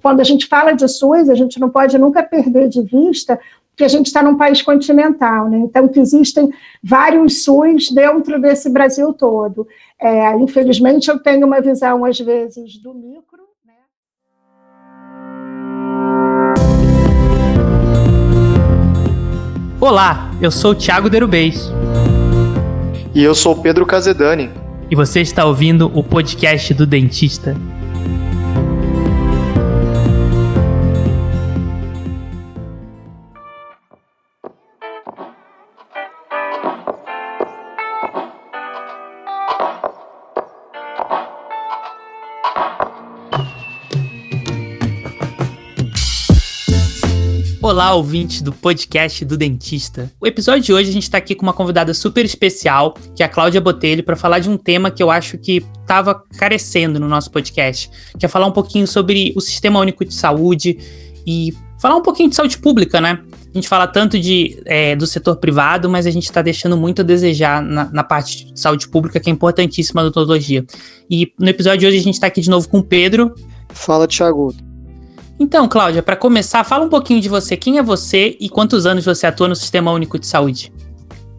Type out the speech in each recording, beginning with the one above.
Quando a gente fala de SUS, a gente não pode nunca perder de vista que a gente está num país continental, né? Então, que existem vários SUS dentro desse Brasil todo. É, infelizmente, eu tenho uma visão, às vezes, do micro. Né? Olá, eu sou o Thiago Derubês. E eu sou o Pedro Casedani. E você está ouvindo o podcast do Dentista. Olá, ouvintes do podcast do Dentista. O episódio de hoje a gente está aqui com uma convidada super especial, que é a Cláudia Botelho, para falar de um tema que eu acho que estava carecendo no nosso podcast, que é falar um pouquinho sobre o Sistema Único de Saúde e falar um pouquinho de saúde pública, né? A gente fala tanto de, é, do setor privado, mas a gente está deixando muito a desejar na, na, parte de saúde pública, que é importantíssima a odontologia. E no episódio de hoje a gente está aqui de novo com o Pedro. Fala, Thiago. Então, Cláudia, para começar, fala um pouquinho de você. Quem é você e quantos anos você atua no Sistema Único de Saúde?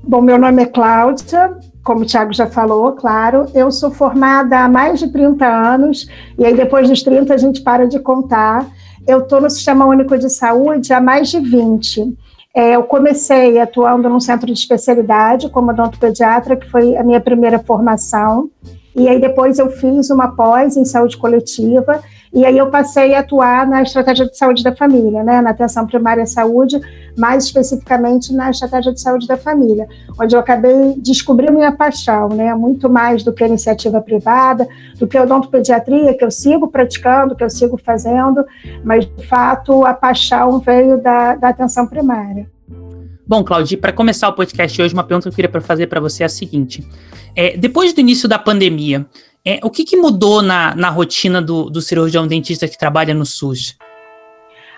Bom, meu nome é Cláudia, como o Thiago já falou, claro. Eu sou formada há mais de 30 anos, e aí depois dos 30 a gente para de contar. Eu estou no Sistema Único de Saúde há mais de 20. É, eu comecei atuando num centro de especialidade como odontopediatra, que foi a minha primeira formação. E aí depois eu fiz uma pós em saúde coletiva e aí eu passei a atuar na estratégia de saúde da família, né, na atenção primária à saúde, mais especificamente na estratégia de saúde da família, onde eu acabei descobrindo minha paixão, né, muito mais do que a iniciativa privada, do que a odontopediatria, que eu sigo praticando, que eu sigo fazendo, mas de fato a paixão veio da, da atenção primária. Bom, Claudia, para começar o podcast hoje, uma pergunta que eu queria fazer para você é a seguinte: é, depois do início da pandemia, é, o que, que mudou na, na rotina do, do cirurgião dentista que trabalha no SUS?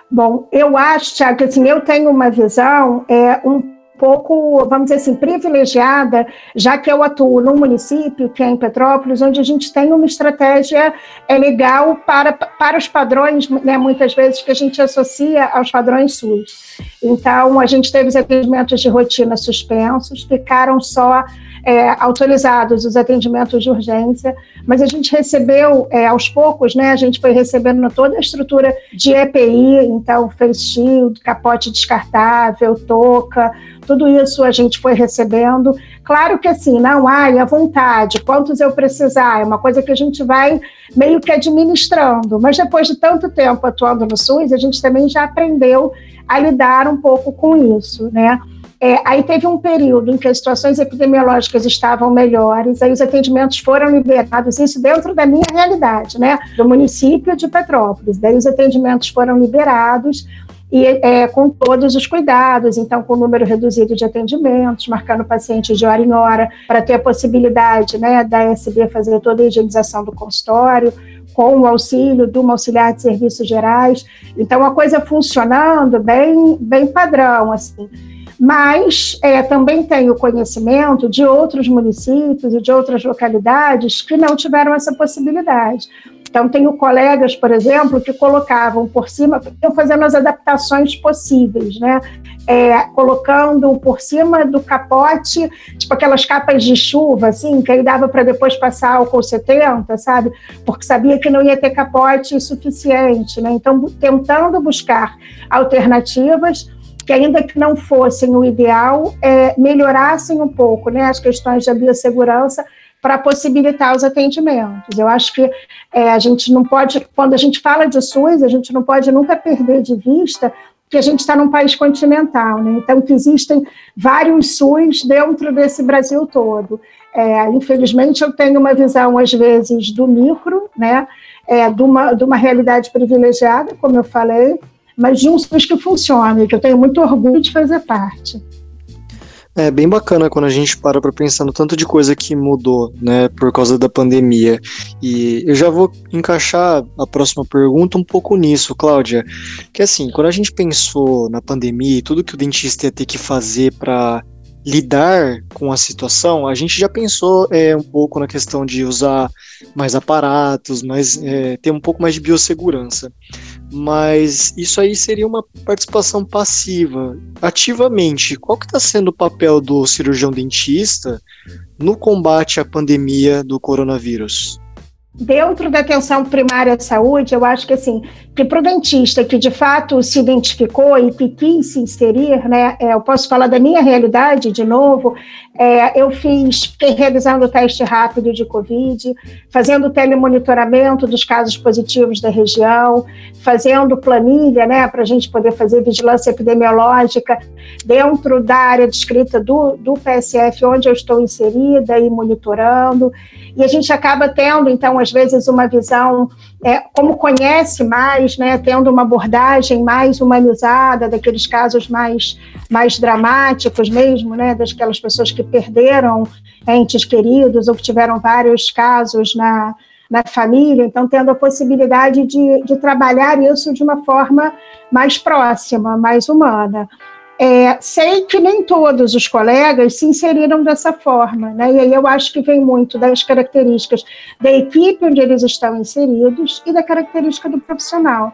Bom, eu acho, Tiago, que assim, eu tenho uma visão é, um pouco, vamos dizer assim, privilegiada, já que eu atuo num município, que é em Petrópolis, onde a gente tem uma estratégia é, legal para, para os padrões, né, muitas vezes, que a gente associa aos padrões SUS. Então, a gente teve os atendimentos de rotina suspensos, ficaram só é, autorizados os atendimentos de urgência, mas a gente recebeu é, aos poucos, né? A gente foi recebendo toda a estrutura de EPI, então face shield, capote descartável, touca, tudo isso a gente foi recebendo. Claro que assim, não, ai, à vontade, quantos eu precisar, é uma coisa que a gente vai meio que administrando, mas depois de tanto tempo atuando no SUS, a gente também já aprendeu a lidar um pouco com isso, né? É, aí teve um período em que as situações epidemiológicas estavam melhores, aí os atendimentos foram liberados, isso dentro da minha realidade, né, do município de Petrópolis. Daí os atendimentos foram liberados e é, com todos os cuidados, então com número reduzido de atendimentos, marcando o paciente de hora em hora, para ter a possibilidade né, da SB fazer toda a higienização do consultório, com o auxílio de uma auxiliar de serviços gerais. Então, a coisa funcionando bem, bem padrão, assim mas é, também tenho conhecimento de outros municípios e de outras localidades que não tiveram essa possibilidade. Então, tenho colegas, por exemplo, que colocavam por cima, iam fazendo as adaptações possíveis, né? É, colocando por cima do capote, tipo aquelas capas de chuva, assim, que aí dava para depois passar álcool 70, sabe? Porque sabia que não ia ter capote suficiente, né? Então, tentando buscar alternativas que ainda que não fossem o ideal, é, melhorassem um pouco né, as questões da biossegurança para possibilitar os atendimentos. Eu acho que é, a gente não pode, quando a gente fala de SUS, a gente não pode nunca perder de vista que a gente está num país continental, né? então que existem vários SUS dentro desse Brasil todo. É, infelizmente, eu tenho uma visão, às vezes, do micro, né? É, de, uma, de uma realidade privilegiada, como eu falei, mas de um SUS que funcione, que eu tenho muito orgulho de fazer parte. É bem bacana quando a gente para para pensar no tanto de coisa que mudou, né, por causa da pandemia. E eu já vou encaixar a próxima pergunta um pouco nisso, Cláudia. Que assim, quando a gente pensou na pandemia e tudo que o dentista ia ter que fazer para lidar com a situação, a gente já pensou é, um pouco na questão de usar mais aparatos, mais, é, ter um pouco mais de biossegurança. Mas isso aí seria uma participação passiva. Ativamente, qual que está sendo o papel do cirurgião dentista no combate à pandemia do coronavírus? Dentro da atenção primária à saúde, eu acho que assim, que para o dentista que de fato se identificou e que quis se inserir, né, é, eu posso falar da minha realidade de novo, é, eu fiz, fiquei realizando o teste rápido de Covid, fazendo telemonitoramento dos casos positivos da região, fazendo planilha, né, para a gente poder fazer vigilância epidemiológica dentro da área descrita do, do PSF, onde eu estou inserida e monitorando, e a gente acaba tendo, então, às vezes, uma visão, é, como conhece mais, né, tendo uma abordagem mais humanizada daqueles casos mais, mais dramáticos mesmo, né, daquelas pessoas que perderam entes queridos ou que tiveram vários casos na, na família, então tendo a possibilidade de, de trabalhar isso de uma forma mais próxima, mais humana. É, sei que nem todos os colegas se inseriram dessa forma, né? e aí eu acho que vem muito das características da equipe onde eles estão inseridos e da característica do profissional.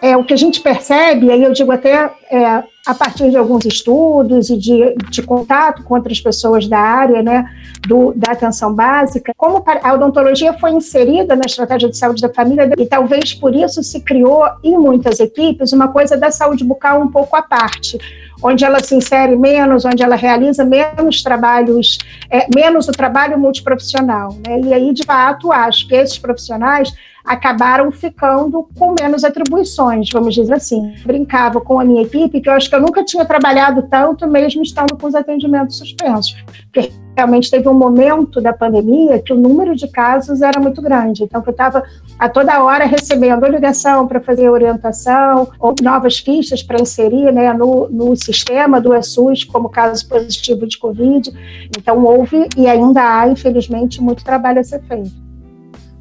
É, o que a gente percebe, e aí eu digo até é, a partir de alguns estudos e de, de, contato com outras pessoas da área, né, do, da atenção básica, como a odontologia foi inserida na estratégia de saúde da família, e talvez por isso se criou em muitas equipes uma coisa da saúde bucal um pouco à parte onde ela se insere menos, onde ela realiza menos trabalhos, é, menos o trabalho multiprofissional. Né? E aí, de fato, acho que esses profissionais acabaram ficando com menos atribuições, vamos dizer assim. Brincava com a minha equipe que eu acho que eu nunca tinha trabalhado tanto, mesmo estando com os atendimentos suspensos, porque realmente teve um momento da pandemia que o número de casos era muito grande, então eu estava a toda hora recebendo ligação para fazer orientação ou novas fichas para inserir né, no, no sistema do ESUS como caso positivo de Covid, então houve e ainda há, infelizmente, muito trabalho a ser feito.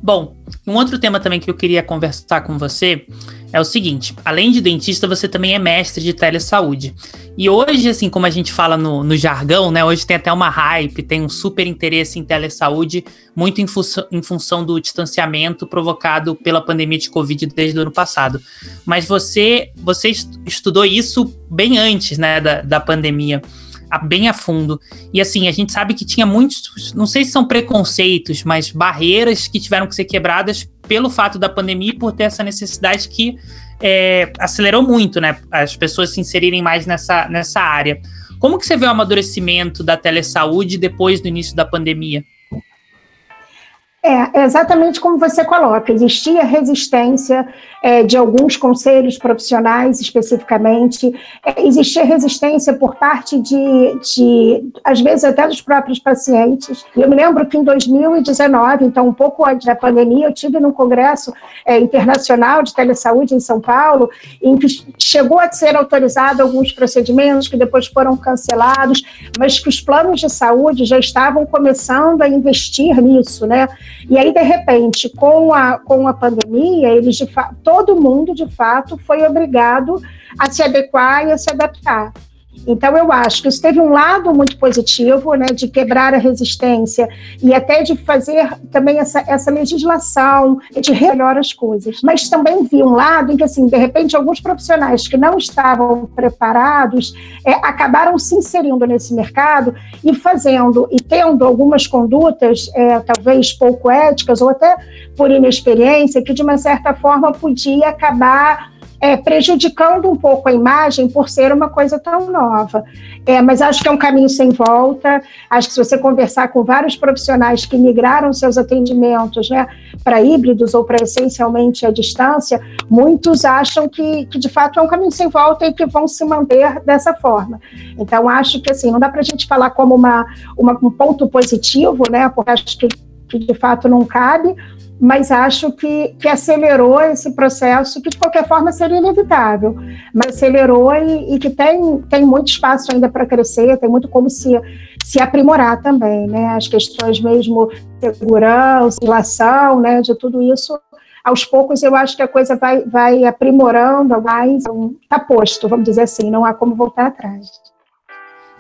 Bom, um outro tema também que eu queria conversar com você é o seguinte: além de dentista, você também é mestre de telesaúde. E hoje, assim, como a gente fala no, no jargão, né? Hoje tem até uma hype, tem um super interesse em telesaúde, muito em, fu em função do distanciamento provocado pela pandemia de Covid desde o ano passado. Mas você, você estudou isso bem antes, né, da, da pandemia a, bem a fundo. E assim, a gente sabe que tinha muitos, não sei se são preconceitos, mas barreiras que tiveram que ser quebradas pelo fato da pandemia e por ter essa necessidade que é, acelerou muito, né? As pessoas se inserirem mais nessa, nessa área. Como que você vê o amadurecimento da telesaúde depois do início da pandemia? É, exatamente como você coloca, existia resistência é, de alguns conselhos profissionais especificamente, é, existia resistência por parte de, de, às vezes até dos próprios pacientes. Eu me lembro que em 2019, então um pouco antes da pandemia, eu tive num congresso é, internacional de telesaúde em São Paulo, em que chegou a ser autorizado alguns procedimentos que depois foram cancelados, mas que os planos de saúde já estavam começando a investir nisso, né? E aí, de repente, com a, com a pandemia, eles de todo mundo, de fato, foi obrigado a se adequar e a se adaptar. Então, eu acho que isso teve um lado muito positivo, né, de quebrar a resistência e até de fazer também essa, essa legislação, de melhorar as coisas. Mas também vi um lado em que, assim, de repente, alguns profissionais que não estavam preparados é, acabaram se inserindo nesse mercado e fazendo e tendo algumas condutas, é, talvez pouco éticas ou até por inexperiência, que de uma certa forma podia acabar é, prejudicando um pouco a imagem por ser uma coisa tão nova. É, mas acho que é um caminho sem volta. Acho que se você conversar com vários profissionais que migraram seus atendimentos né, para híbridos ou para essencialmente à distância, muitos acham que, que de fato é um caminho sem volta e que vão se manter dessa forma. Então, acho que assim, não dá para a gente falar como uma, uma, um ponto positivo, né, porque acho que, que de fato não cabe, mas acho que, que acelerou esse processo, que de qualquer forma seria inevitável, mas acelerou e, e que tem, tem muito espaço ainda para crescer, tem muito como se, se aprimorar também, né? As questões mesmo segurança, relação, né, de tudo isso, aos poucos eu acho que a coisa vai, vai aprimorando mais, está posto, vamos dizer assim, não há como voltar atrás.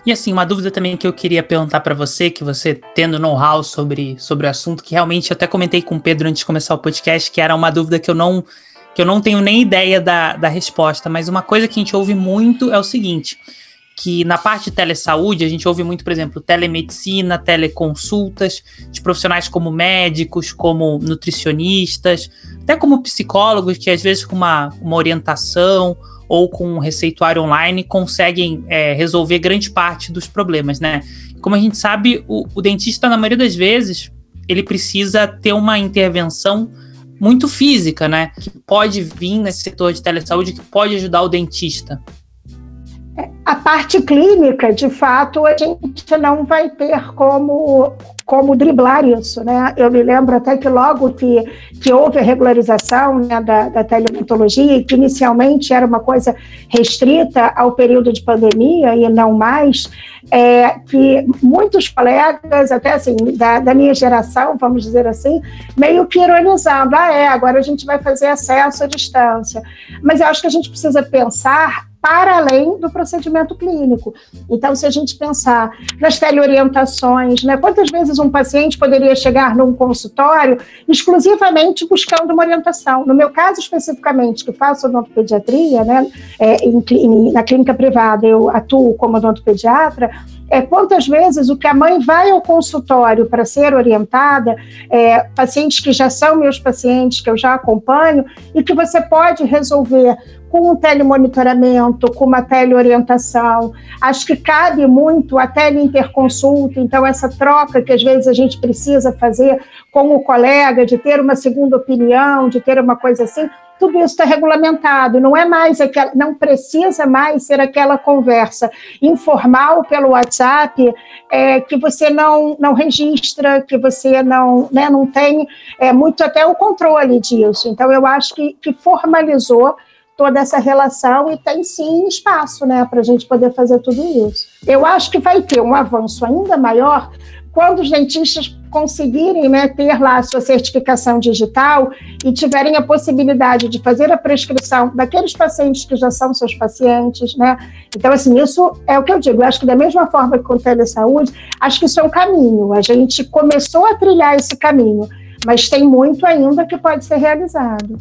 E assim, uma dúvida também que eu queria perguntar para você, que você tendo know-how sobre, sobre o assunto, que realmente eu até comentei com o Pedro antes de começar o podcast, que era uma dúvida que eu não que eu não tenho nem ideia da, da resposta, mas uma coisa que a gente ouve muito é o seguinte: que na parte de telesaúde a gente ouve muito, por exemplo, telemedicina, teleconsultas de profissionais como médicos, como nutricionistas, até como psicólogos que às vezes com uma, uma orientação ou com um receituário online conseguem é, resolver grande parte dos problemas, né? Como a gente sabe, o, o dentista, na maioria das vezes, ele precisa ter uma intervenção muito física, né? Que pode vir nesse setor de telesaúde, que pode ajudar o dentista. A parte clínica, de fato, a gente não vai ter como, como driblar isso, né? Eu me lembro até que logo que, que houve a regularização né, da, da teleodontologia, que inicialmente era uma coisa restrita ao período de pandemia e não mais, é, que muitos colegas, até assim, da, da, minha geração, vamos dizer assim, meio que ironizando, ah, é, agora a gente vai fazer acesso à distância. Mas eu acho que a gente precisa pensar para além do procedimento clínico. Então, se a gente pensar nas teleorientações, né, quantas vezes um paciente poderia chegar num consultório exclusivamente buscando uma orientação? No meu caso, especificamente, que faço odontopediatria, né, é, em, na clínica privada, eu atuo como odontopediatra, é, quantas vezes o que a mãe vai ao consultório para ser orientada, é, pacientes que já são meus pacientes, que eu já acompanho, e que você pode resolver com um telemonitoramento, com uma teleorientação. Acho que cabe muito a teleinterconsulta, então essa troca que às vezes a gente precisa fazer com o colega, de ter uma segunda opinião, de ter uma coisa assim, tudo isso está regulamentado, não é mais aquela, não precisa mais ser aquela conversa informal pelo WhatsApp é, que você não, não registra, que você não, né, não tem é, muito até o controle disso. Então, eu acho que, que formalizou toda essa relação e tem sim espaço né, para a gente poder fazer tudo isso. Eu acho que vai ter um avanço ainda maior quando os dentistas conseguirem né, ter lá a sua certificação digital e tiverem a possibilidade de fazer a prescrição daqueles pacientes que já são seus pacientes, né? Então, assim, isso é o que eu digo. Eu acho que da mesma forma que com telesaúde, acho que isso é um caminho. A gente começou a trilhar esse caminho, mas tem muito ainda que pode ser realizado.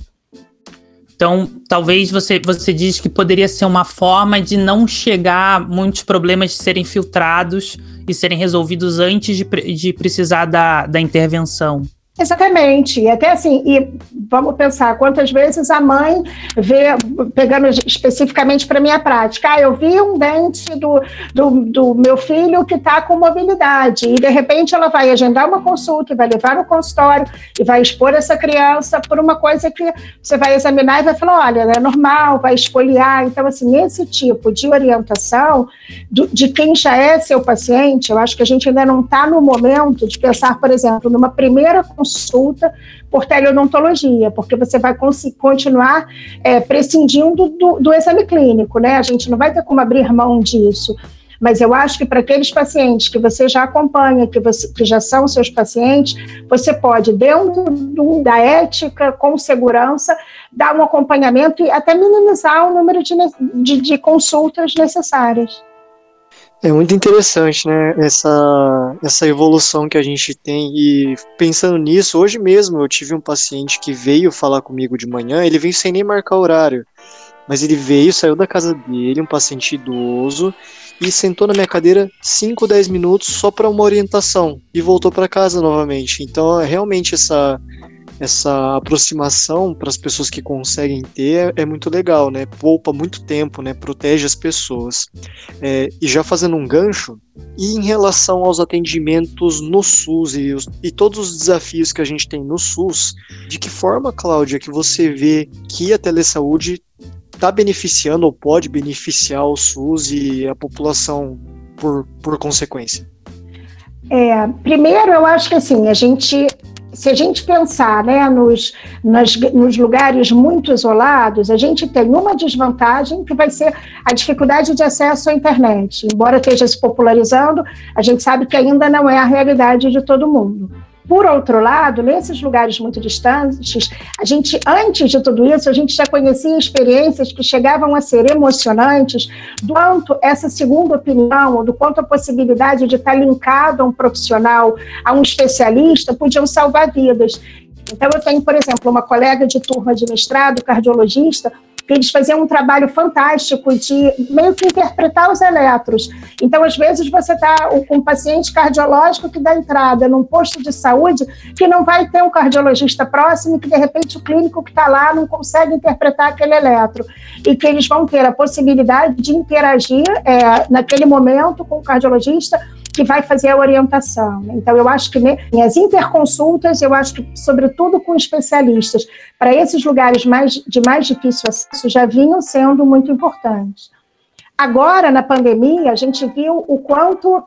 Então, talvez você, você diz que poderia ser uma forma de não chegar muitos problemas serem filtrados e serem resolvidos antes de, de precisar da, da intervenção. Exatamente. E até assim, e vamos pensar quantas vezes a mãe vê, pegando especificamente para minha prática, ah, eu vi um dente do, do, do meu filho que está com mobilidade, e de repente ela vai agendar uma consulta, vai levar no consultório e vai expor essa criança por uma coisa que você vai examinar e vai falar: olha, é normal, vai esfoliar. Então, assim, esse tipo de orientação do, de quem já é seu paciente, eu acho que a gente ainda não está no momento de pensar, por exemplo, numa primeira consulta consulta por teleodontologia, porque você vai continuar é, prescindindo do, do exame clínico, né? A gente não vai ter como abrir mão disso. Mas eu acho que para aqueles pacientes que você já acompanha, que, você, que já são seus pacientes, você pode, dentro do, da ética, com segurança, dar um acompanhamento e até minimizar o número de, de, de consultas necessárias. É muito interessante, né? Essa, essa evolução que a gente tem. E pensando nisso, hoje mesmo eu tive um paciente que veio falar comigo de manhã, ele veio sem nem marcar horário. Mas ele veio, saiu da casa dele, um paciente idoso, e sentou na minha cadeira 5, 10 minutos só para uma orientação e voltou para casa novamente. Então, é realmente essa essa aproximação para as pessoas que conseguem ter é, muito legal, né? Poupa muito tempo, né? Protege as pessoas. É, e já fazendo um gancho, e em relação aos atendimentos no SUS e, os, e todos os desafios que a gente tem no SUS, de que forma, Cláudia, que você vê que a telesaúde está beneficiando ou pode beneficiar o SUS e a população por, por consequência? É, primeiro, eu acho que assim, a gente se a gente pensar né, nos, nas, nos lugares muito isolados, a gente tem uma desvantagem que vai ser a dificuldade de acesso à internet. Embora esteja se popularizando, a gente sabe que ainda não é a realidade de todo mundo. Por outro lado, nesses lugares muito distantes, a gente, antes de tudo isso, a gente já conhecia experiências que chegavam a ser emocionantes, do quanto essa segunda opinião, do quanto a possibilidade de estar linkado a um profissional, a um especialista, podiam salvar vidas. Então, eu tenho, por exemplo, uma colega de turma de mestrado, cardiologista, que eles faziam um trabalho fantástico de meio que interpretar os eletros. Então, às vezes, você está com um paciente cardiológico que dá entrada num posto de saúde que não vai ter um cardiologista próximo que, de repente, o clínico que está lá não consegue interpretar aquele eletro. E que eles vão ter a possibilidade de interagir é, naquele momento com o cardiologista que vai fazer a orientação. Então, eu acho que né, as interconsultas, eu acho que, sobretudo com especialistas, para esses lugares mais, de mais difícil acesso, já vinham sendo muito importantes. Agora, na pandemia, a gente viu o quanto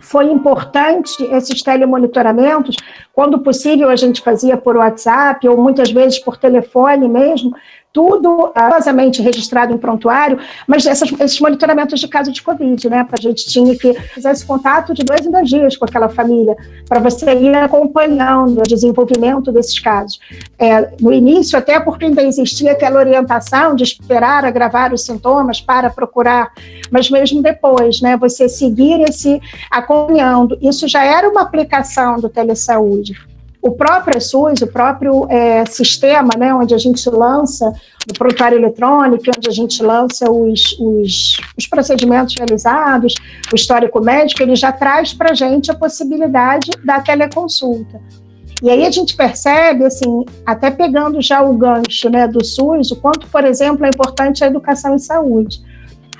foi importante esses telemonitoramentos, quando possível a gente fazia por WhatsApp ou muitas vezes por telefone mesmo, tudo amorosamente registrado em prontuário, mas essas, esses monitoramentos de caso de Covid, né? A gente tinha que fazer esse contato de dois em dois dias com aquela família, para você ir acompanhando o desenvolvimento desses casos. É, no início, até porque ainda existia aquela orientação de esperar agravar os sintomas para procurar, mas mesmo depois, né? Você seguir esse acompanhando, isso já era uma aplicação do telesaúde o próprio SUS, o próprio é, sistema, né, onde a gente lança o prontuário eletrônico, onde a gente lança os, os, os procedimentos realizados, o histórico médico, ele já traz para a gente a possibilidade da teleconsulta. E aí a gente percebe, assim, até pegando já o gancho né, do SUS, o quanto, por exemplo, é importante a educação em saúde.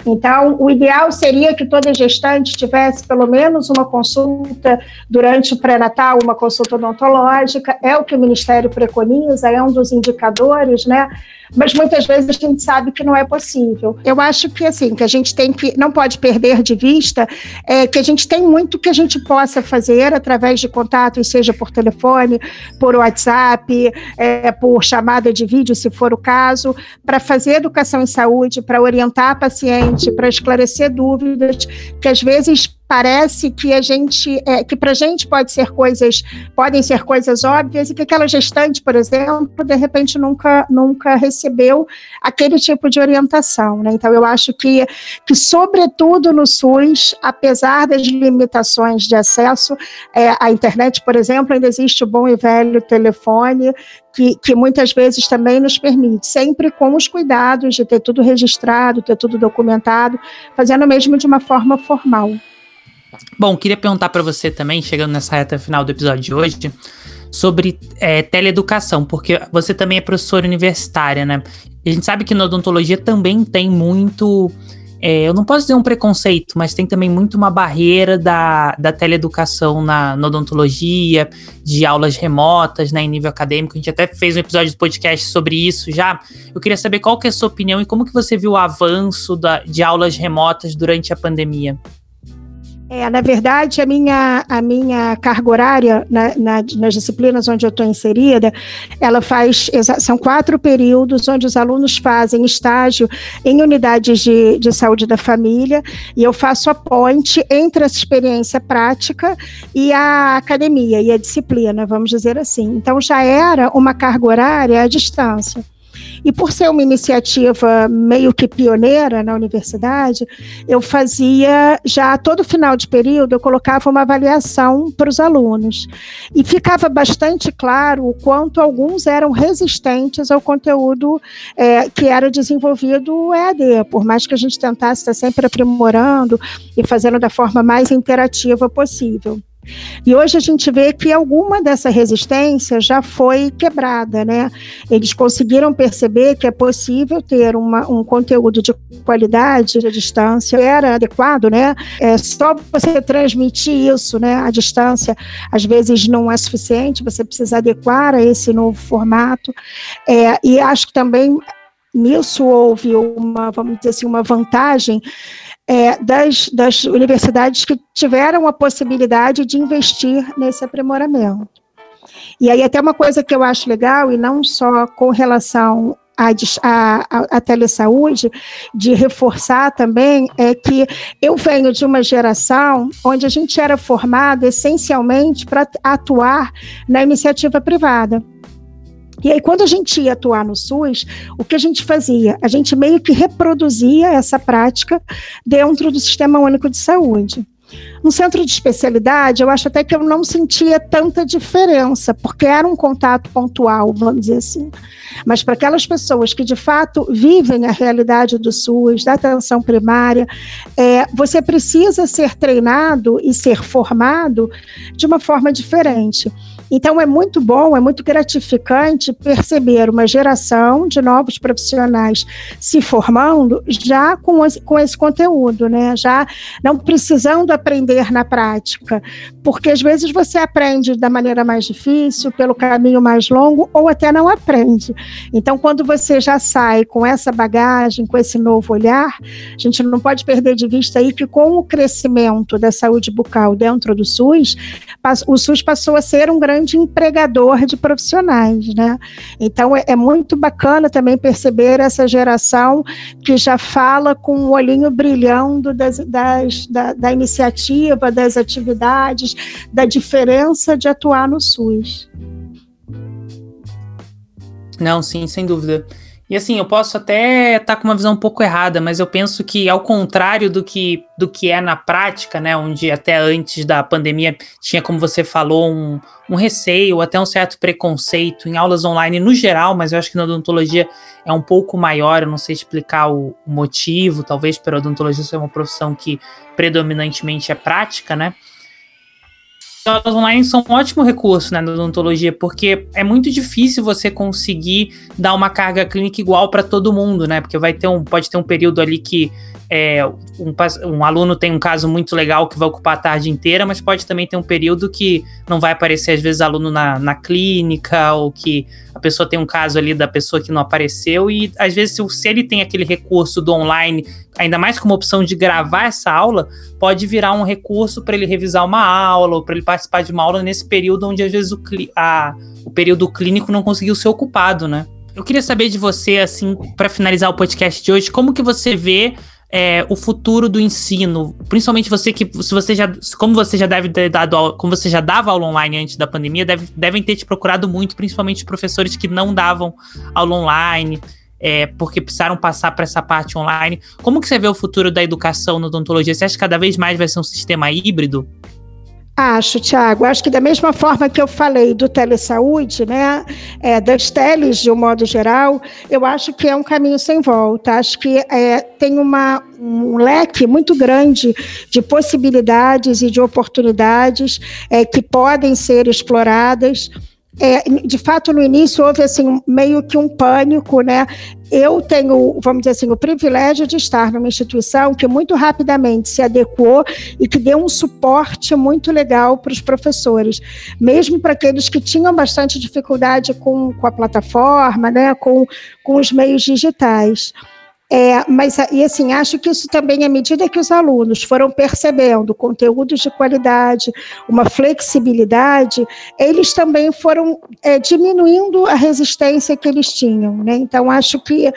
Então, o ideal seria que toda gestante tivesse pelo menos uma consulta durante o pré-natal, uma consulta odontológica, é o que o Ministério preconiza, é um dos indicadores, né? Mas muitas vezes a gente sabe que não é possível. Eu acho que assim, que a gente tem que, não pode perder de vista, é, que a gente tem muito que a gente possa fazer através de contatos, seja por telefone, por WhatsApp, é, por chamada de vídeo, se for o caso, para fazer educação em saúde, para orientar paciente, para esclarecer dúvidas, que às vezes parece que a gente, é, que para a gente pode ser coisas, podem ser coisas óbvias e que aquela gestante, por exemplo, de repente nunca, nunca recebeu aquele tipo de orientação, né? Então eu acho que, que sobretudo no SUS, apesar das limitações de acesso é, à internet, por exemplo, ainda existe o bom e velho telefone que, que, muitas vezes também nos permite, sempre com os cuidados de ter tudo registrado, ter tudo documentado, fazendo mesmo de uma forma formal. Bom, queria perguntar para você também, chegando nessa reta final do episódio de hoje, sobre é, teleeducação, porque você também é professora universitária, né? a gente sabe que na odontologia também tem muito. É, eu não posso dizer um preconceito, mas tem também muito uma barreira da, da teleeducação na, na odontologia, de aulas remotas, né, em nível acadêmico. A gente até fez um episódio do podcast sobre isso já. Eu queria saber qual que é a sua opinião e como que você viu o avanço da, de aulas remotas durante a pandemia. É, na verdade, a minha, a minha carga horária na, na, nas disciplinas onde eu estou inserida, ela faz, são quatro períodos onde os alunos fazem estágio em unidades de, de saúde da família, e eu faço a ponte entre essa experiência prática e a academia, e a disciplina, vamos dizer assim. Então, já era uma carga horária à distância. E por ser uma iniciativa meio que pioneira na universidade, eu fazia já todo final de período, eu colocava uma avaliação para os alunos. E ficava bastante claro o quanto alguns eram resistentes ao conteúdo é, que era desenvolvido EAD, por mais que a gente tentasse estar sempre aprimorando e fazendo da forma mais interativa possível. E hoje a gente vê que alguma dessa resistência já foi quebrada, né? Eles conseguiram perceber que é possível ter uma, um conteúdo de qualidade à distância, era adequado, né? É só você transmitir isso, né? À distância, às vezes não é suficiente, você precisa adequar a esse novo formato. É, e acho que também nisso houve uma, vamos dizer assim, uma vantagem é, das, das universidades que tiveram a possibilidade de investir nesse aprimoramento. E aí, até uma coisa que eu acho legal, e não só com relação à, à, à telesaúde, de reforçar também, é que eu venho de uma geração onde a gente era formado essencialmente para atuar na iniciativa privada. E aí, quando a gente ia atuar no SUS, o que a gente fazia? A gente meio que reproduzia essa prática dentro do Sistema Único de Saúde. No centro de especialidade, eu acho até que eu não sentia tanta diferença, porque era um contato pontual, vamos dizer assim. Mas para aquelas pessoas que de fato vivem a realidade do SUS, da atenção primária, é, você precisa ser treinado e ser formado de uma forma diferente. Então, é muito bom, é muito gratificante perceber uma geração de novos profissionais se formando já com esse, com esse conteúdo, né? já não precisando aprender na prática, porque às vezes você aprende da maneira mais difícil, pelo caminho mais longo, ou até não aprende. Então, quando você já sai com essa bagagem, com esse novo olhar, a gente não pode perder de vista aí que com o crescimento da saúde bucal dentro do SUS, o SUS passou a ser um grande grande empregador de profissionais, né? Então é, é muito bacana também perceber essa geração que já fala com o olhinho brilhando das, das, da, da iniciativa, das atividades, da diferença de atuar no SUS. Não, sim, sem dúvida. E assim, eu posso até estar tá com uma visão um pouco errada, mas eu penso que, ao contrário do que, do que é na prática, né, onde até antes da pandemia tinha, como você falou, um, um receio, até um certo preconceito em aulas online no geral, mas eu acho que na odontologia é um pouco maior, eu não sei explicar o, o motivo, talvez pela odontologia ser uma profissão que predominantemente é prática, né? Aulas online são um ótimo recurso né, na odontologia, porque é muito difícil você conseguir dar uma carga clínica igual para todo mundo, né? Porque vai ter um, pode ter um período ali que é, um, um, aluno tem um caso muito legal que vai ocupar a tarde inteira, mas pode também ter um período que não vai aparecer, às vezes, aluno na, na clínica, ou que a pessoa tem um caso ali da pessoa que não apareceu, e às vezes, se, se ele tem aquele recurso do online, ainda mais como opção de gravar essa aula, pode virar um recurso para ele revisar uma aula, ou para ele participar de uma aula nesse período onde, às vezes, o, a, o período clínico não conseguiu ser ocupado, né? Eu queria saber de você, assim, para finalizar o podcast de hoje, como que você vê é, o futuro do ensino, principalmente você que, se você já, como você já deve ter dado, como você já dava aula online antes da pandemia, deve, devem ter te procurado muito, principalmente professores que não davam aula online, é, porque precisaram passar para essa parte online. Como que você vê o futuro da educação na odontologia? Você acha que cada vez mais vai ser um sistema híbrido? Acho, Tiago. Acho que da mesma forma que eu falei do telesaúde, né, é, das teles de um modo geral, eu acho que é um caminho sem volta. Acho que é, tem uma, um leque muito grande de possibilidades e de oportunidades é, que podem ser exploradas é, de fato, no início houve assim meio que um pânico, né? Eu tenho, vamos dizer assim, o privilégio de estar numa instituição que muito rapidamente se adequou e que deu um suporte muito legal para os professores, mesmo para aqueles que tinham bastante dificuldade com, com a plataforma, né? Com, com os meios digitais. É, mas, e assim, acho que isso também, à medida que os alunos foram percebendo conteúdos de qualidade, uma flexibilidade, eles também foram é, diminuindo a resistência que eles tinham. Né? Então, acho que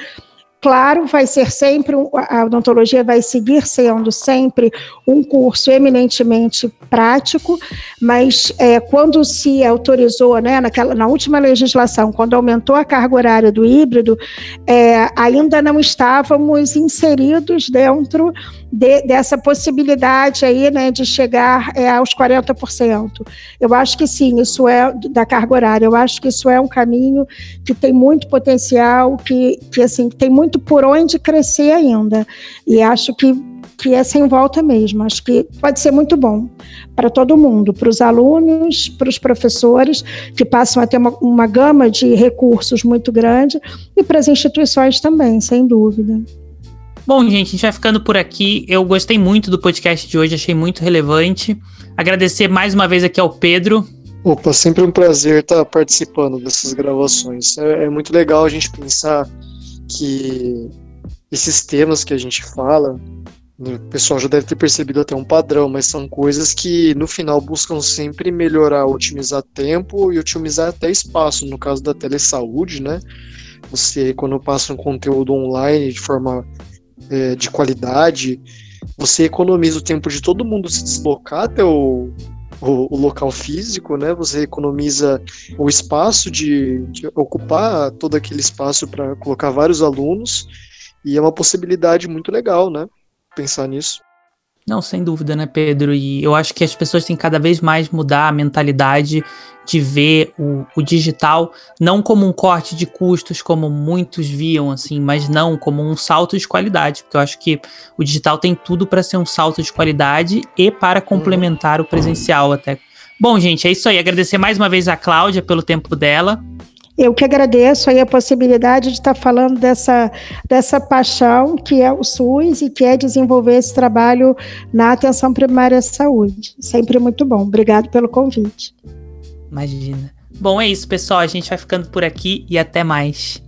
Claro, vai ser sempre, a odontologia vai seguir sendo sempre um curso eminentemente prático, mas é, quando se autorizou, né, naquela, na última legislação, quando aumentou a carga horária do híbrido, é, ainda não estávamos inseridos dentro de, dessa possibilidade aí, né, de chegar é, aos 40%. Eu acho que sim, isso é da carga horária, eu acho que isso é um caminho que tem muito potencial, que, que assim, tem muito por onde crescer ainda. E acho que que é sem volta mesmo. Acho que pode ser muito bom para todo mundo, para os alunos, para os professores, que passam a ter uma, uma gama de recursos muito grande, e para as instituições também, sem dúvida. Bom, gente, a gente vai ficando por aqui. Eu gostei muito do podcast de hoje, achei muito relevante. Agradecer mais uma vez aqui ao Pedro. Opa, sempre um prazer estar participando dessas gravações. É, é muito legal a gente pensar que esses temas que a gente fala, o pessoal já deve ter percebido até um padrão, mas são coisas que no final buscam sempre melhorar, otimizar tempo e otimizar até espaço. No caso da telesaúde, né? Você, quando passa um conteúdo online de forma é, de qualidade, você economiza o tempo de todo mundo se deslocar até o, o, o local físico, né? Você economiza o espaço de, de ocupar todo aquele espaço para colocar vários alunos, e é uma possibilidade muito legal, né? Pensar nisso. Não, sem dúvida, né, Pedro? E eu acho que as pessoas têm cada vez mais mudar a mentalidade de ver o, o, digital não como um corte de custos, como muitos viam, assim, mas não como um salto de qualidade, porque eu acho que o digital tem tudo para ser um salto de qualidade e para complementar o presencial até. Bom, gente, é isso aí. Agradecer mais uma vez a Cláudia pelo tempo dela. Eu que agradeço aí a possibilidade de estar falando dessa, dessa paixão que é o SUS e que é desenvolver esse trabalho na atenção primária à saúde. Sempre muito bom. Obrigado pelo convite. Imagina. Bom, é isso, pessoal. A gente vai ficando por aqui e até mais.